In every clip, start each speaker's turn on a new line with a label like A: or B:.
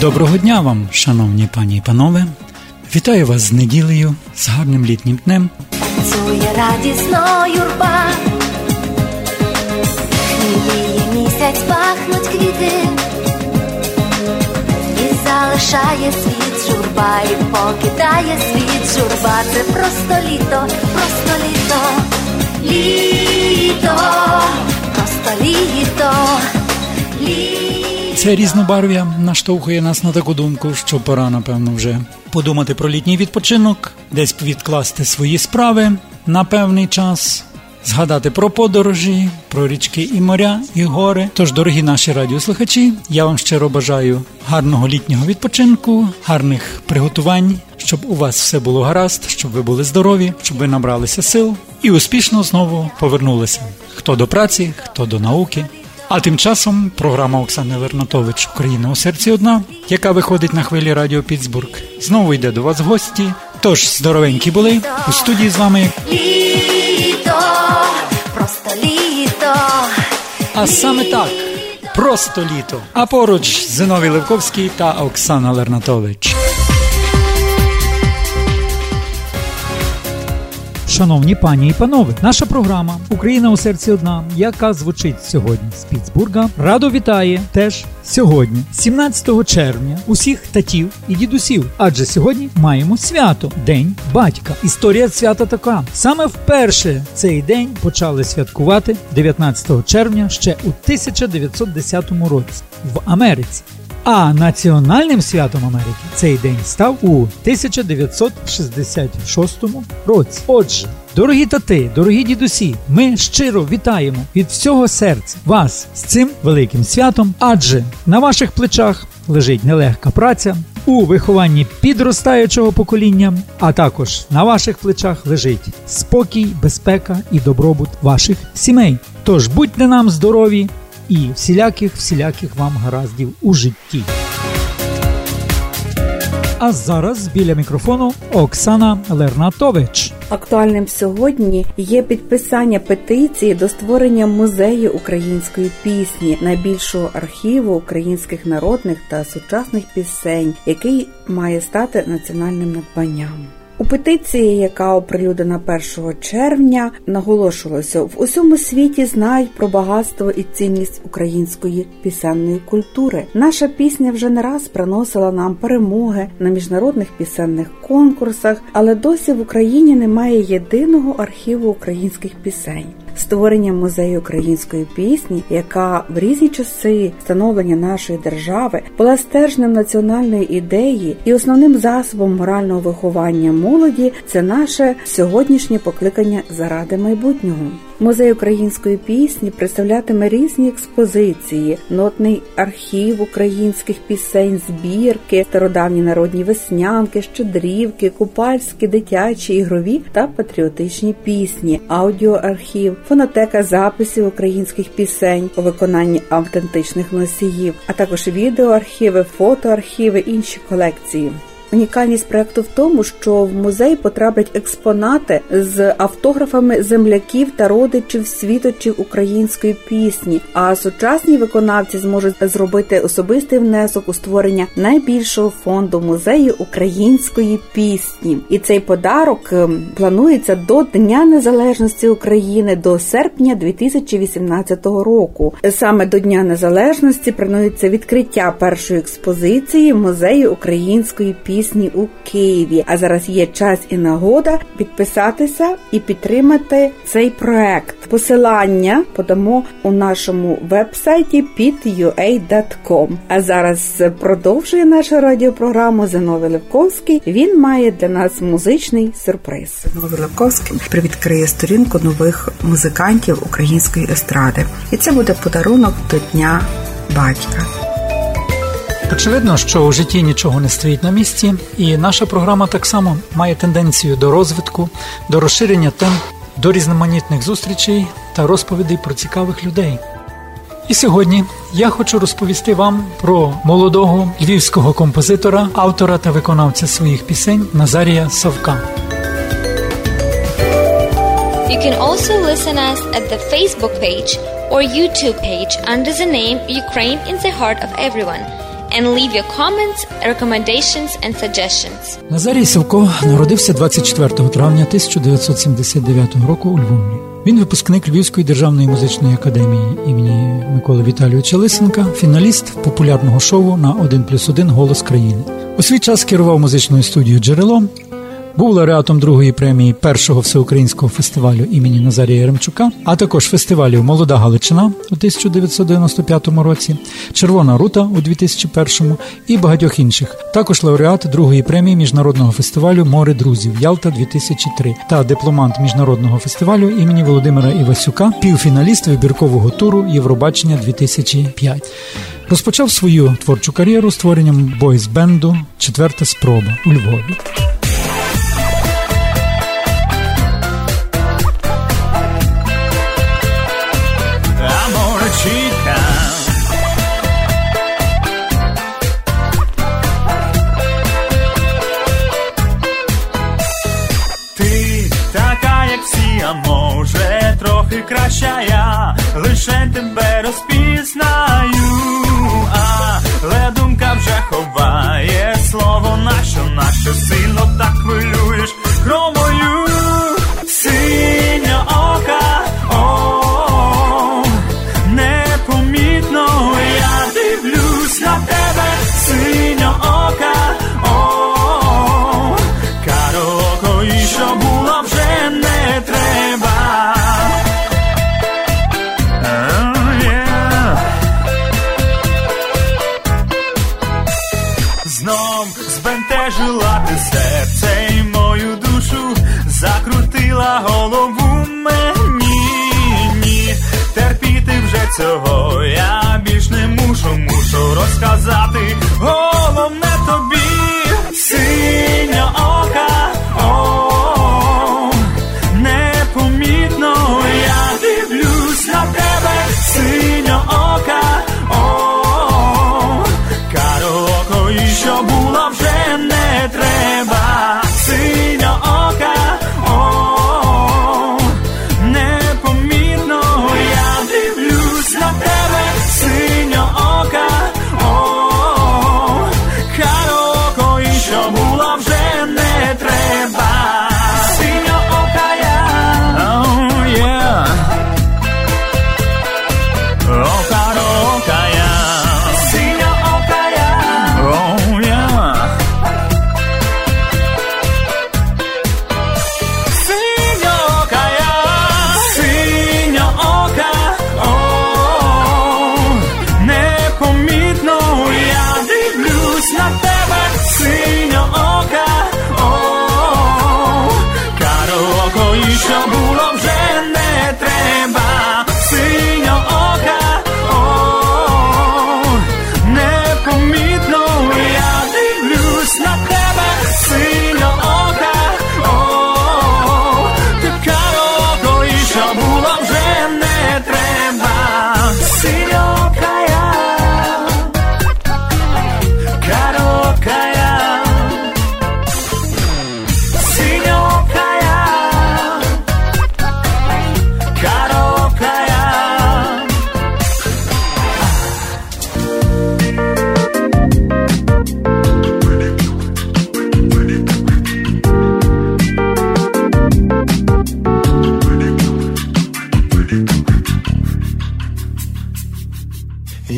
A: Доброго дня вам, шановні пані і панове. Вітаю вас з неділею, з гарним літнім днем.
B: Танцює радісно юрба, Хміліє місяць пахнуть квіти, залишає світ журба, і покидає світ журба. Це просто літо, просто літо, літо, просто літо, літо.
A: Це різнобарв'я наштовхує нас на таку думку, що пора, напевно, вже подумати про літній відпочинок, десь відкласти свої справи на певний час, згадати про подорожі, про річки і моря, і гори. Тож, дорогі наші радіослухачі, я вам щиро бажаю гарного літнього відпочинку, гарних приготувань, щоб у вас все було гаразд, щоб ви були здорові, щоб ви набралися сил і успішно знову повернулися. Хто до праці, хто до науки. А тим часом програма Оксани Лернатович Україна у серці одна, яка виходить на хвилі Радіо Піцбург, знову йде до вас в гості. Тож здоровенькі були у студії з вами. А саме так, просто літо. А поруч Зиновій Левковський та Оксана Лернатович.
C: Шановні пані і панове, наша програма Україна у серці одна, яка звучить сьогодні з Піцбурга, радо вітає теж сьогодні, 17 червня, усіх татів і дідусів. Адже сьогодні маємо свято День батька. Історія свята така: саме вперше цей день почали святкувати 19 червня ще у 1910 році в Америці. А національним святом Америки цей день став у 1966 році. Отже, дорогі тати, дорогі дідусі, ми щиро вітаємо від всього серця вас з цим великим святом, адже на ваших плечах лежить нелегка праця. У вихованні підростаючого покоління, а також на ваших плечах лежить спокій, безпека і добробут ваших сімей. Тож будьте нам здорові, і всіляких всіляких вам гараздів у житті. А зараз біля мікрофону Оксана Лернатович.
D: Актуальним сьогодні є підписання петиції до створення музею української пісні, найбільшого архіву українських народних та сучасних пісень, який має стати національним надбанням. У петиції, яка оприлюднена 1 червня, наголошувалося в усьому світі знають про багатство і цінність української пісенної культури. Наша пісня вже не раз приносила нам перемоги на міжнародних пісенних конкурсах, але досі в Україні немає єдиного архіву українських пісень. Створення музею української пісні, яка в різні часи становлення нашої держави була стержнем національної ідеї і основним засобом морального виховання молоді, це наше сьогоднішнє покликання заради майбутнього. Музей української пісні представлятиме різні експозиції, нотний архів українських пісень, збірки, стародавні народні веснянки, щедрівки, купальські, дитячі, ігрові та патріотичні пісні, аудіоархів, фонотека записів українських пісень у виконанні автентичних носіїв, а також відеоархіви, фотоархіви, інші колекції. Унікальність проекту в тому, що в музей потраплять експонати з автографами земляків та родичів світочів української пісні. А сучасні виконавці зможуть зробити особистий внесок у створення найбільшого фонду музею української пісні. І цей подарок ем, планується до Дня Незалежності України до серпня 2018 року. Саме до Дня Незалежності планується відкриття першої експозиції музею української пісні пісні у Києві. А зараз є час і нагода підписатися і підтримати цей проект. Посилання подамо у нашому вебсайті pit.ua.com. А зараз продовжує нашу радіопрограму Зиновий Левковський. Він має для нас музичний сюрприз. Зиновий Левковський привідкриє сторінку нових музикантів української естради, і це буде подарунок до дня батька.
A: Очевидно, що у житті нічого не стоїть на місці, і наша програма так само має тенденцію до розвитку, до розширення тем, до різноманітних зустрічей та розповідей про цікавих людей.
C: І сьогодні я хочу розповісти вам про молодого львівського композитора, автора та виконавця своїх пісень Назарія Савка.
E: You can also listen us at the Facebook page or YouTube page under the name Ukraine in the Heart of Everyone and leave your comments, recommendations and suggestions.
C: Назарій Савко народився 24 травня 1979 року у Львові. Він випускник Львівської державної музичної академії імені Миколи Віталійовича Лисенка, фіналіст популярного шоу на 1 плюс 1 Голос країни. У свій час керував музичною студією Джерело. Був лауреатом другої премії першого всеукраїнського фестивалю імені Назарія Яремчука, а також фестивалів Молода Галичина у 1995 році, Червона Рута у 2001 і багатьох інших. Також лауреат другої премії міжнародного фестивалю Море друзів Ялта 2003 та дипломант міжнародного фестивалю імені Володимира Івасюка, півфіналіст вибіркового туру Євробачення 2005. Розпочав свою творчу кар'єру створенням бойс-бенду Четверта спроба у Львові.
F: Трохи краща я, лише тебе цього. Я більш не мушу, мушу розказати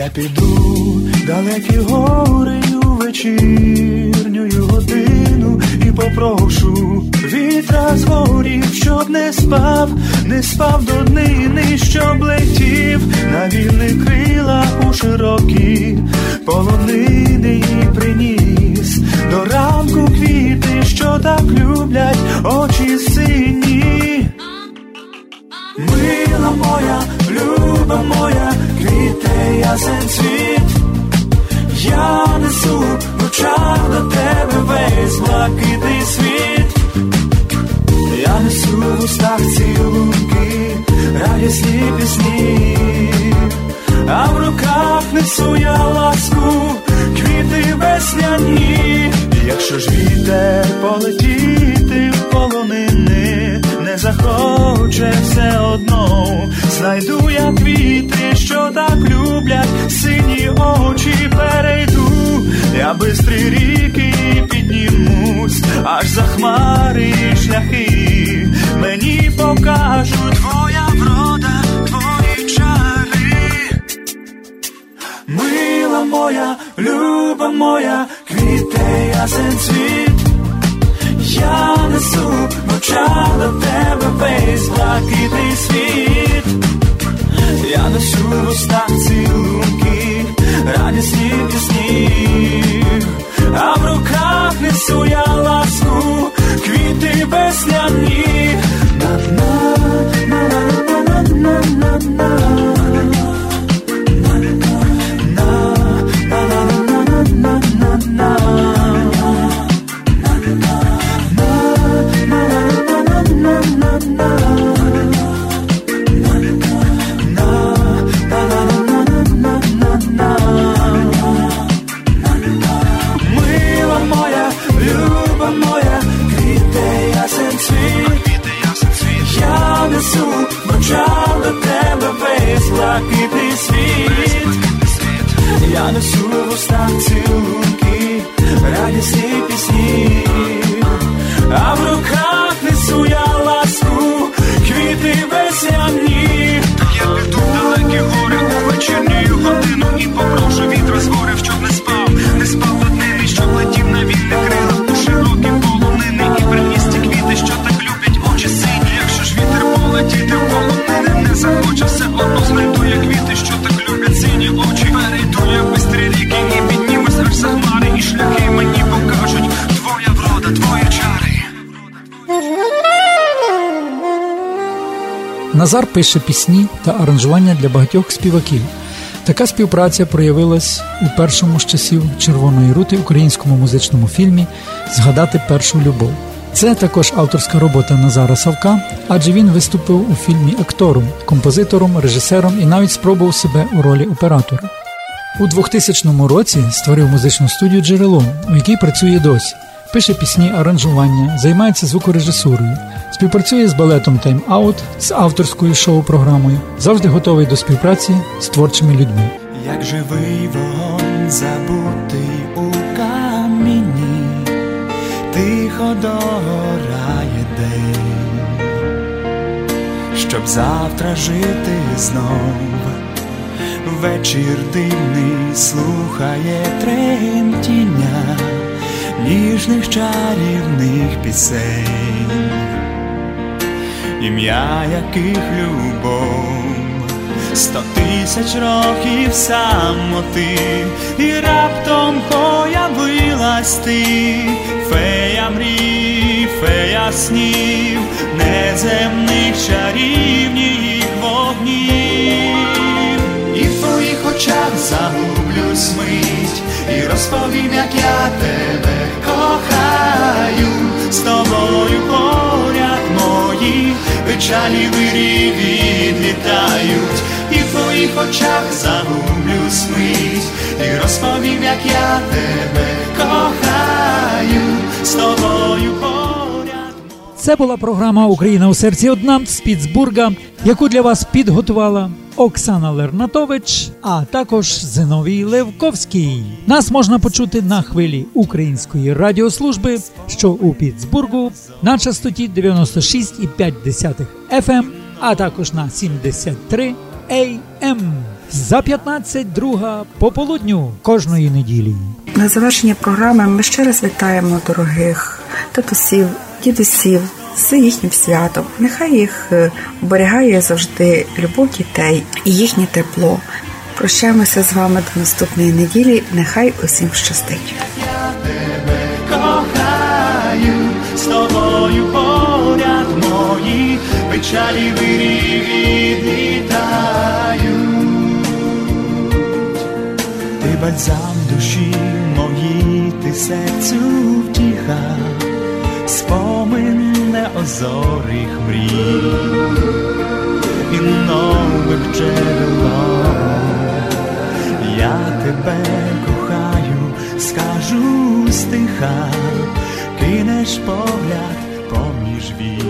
F: Я
G: піду далекі гори у вечірню годину і попрошу вітра з горів, щоб не спав, не спав до днини, щоб летів на вільних крилах у широкі полонини і приніс до ранку квіти, що так люблять очі сині. Мила моя, люба моя, ясен світ. Я несу в очах до тебе весь блакитний світ. Я несу в устах цілунки, радісні пісні, а в руках
F: несу я ласку, квіти весняні, якщо ж вітер полетіти я що так люблять, сині очі перейду, я бистрі ріки піднімусь, аж за хмари шляхи, мені покажуть твоя врода, твої чари. Мила моя, люба моя, квіте ясен цвіт. Я несу в очах до тебе весь блакитний світ. Я ношу в устах цілунки, радісні пісні, а в руках несу я ласку, квіти весняні. На-на, блакитний світ. Я несу в устах цілунки, радісні пісні, а в руках несу я ласку, квіти весняні.
H: Я піду далекі гори у вечірні годину
A: Назар пише пісні та аранжування для багатьох співаків. Така співпраця проявилась у першому з часів Червоної рути українському музичному фільмі Згадати першу любов. Це також авторська робота Назара Савка, адже він виступив у фільмі актором, композитором, режисером і навіть спробував себе у ролі оператора. У 2000 році створив музичну студію Джерело, у якій працює досі. Пише пісні, аранжування, займається звукорежисурою, співпрацює з балетом Out, з авторською шоу-програмою, завжди готовий до співпраці з творчими людьми.
F: Як живий вогонь забутий у камінні, тихо догорає день, щоб завтра жити знов. Вечір дивний слухає тремтіння ніжних чарівних пісень, ім'я яких любов. Сто тисяч років самоти, і раптом появилась ти, фея мрій, фея снів, неземних чарівніх вогнів, і в твоїх очах загублюсь мить, і розповім, як я тебе з тобою поряд. Мої печалі вирі відлітають, і в твоїх очах загублюсь мить, і розповім, як я тебе кохаю, з тобою поряд.
C: Це була програма Україна у серці одна з Піцбурга, яку для вас підготувала Оксана Лернатович, а також Зиновій Левковський. Нас можна почути на хвилі української радіослужби, що у Піцбургу на частоті 96,5 FM, ем, а також на 73 AM. За 15 друга пополудню кожної неділі.
D: На завершення програми ми ще раз вітаємо дорогих татусів, дідусів з їхнім святом. Нехай їх е, оберігає завжди любов дітей і їхнє тепло. Прощаємося з вами до наступної неділі. Нехай усім щастить.
F: кохаю, з тобою поряд мої печалі відлітають. Ти бальзам душі мої, ти серцю втіха, спомин неозорих мрій. І нових джерела, я тебе кохаю, скажу стиха, кинеш погляд поміж вій.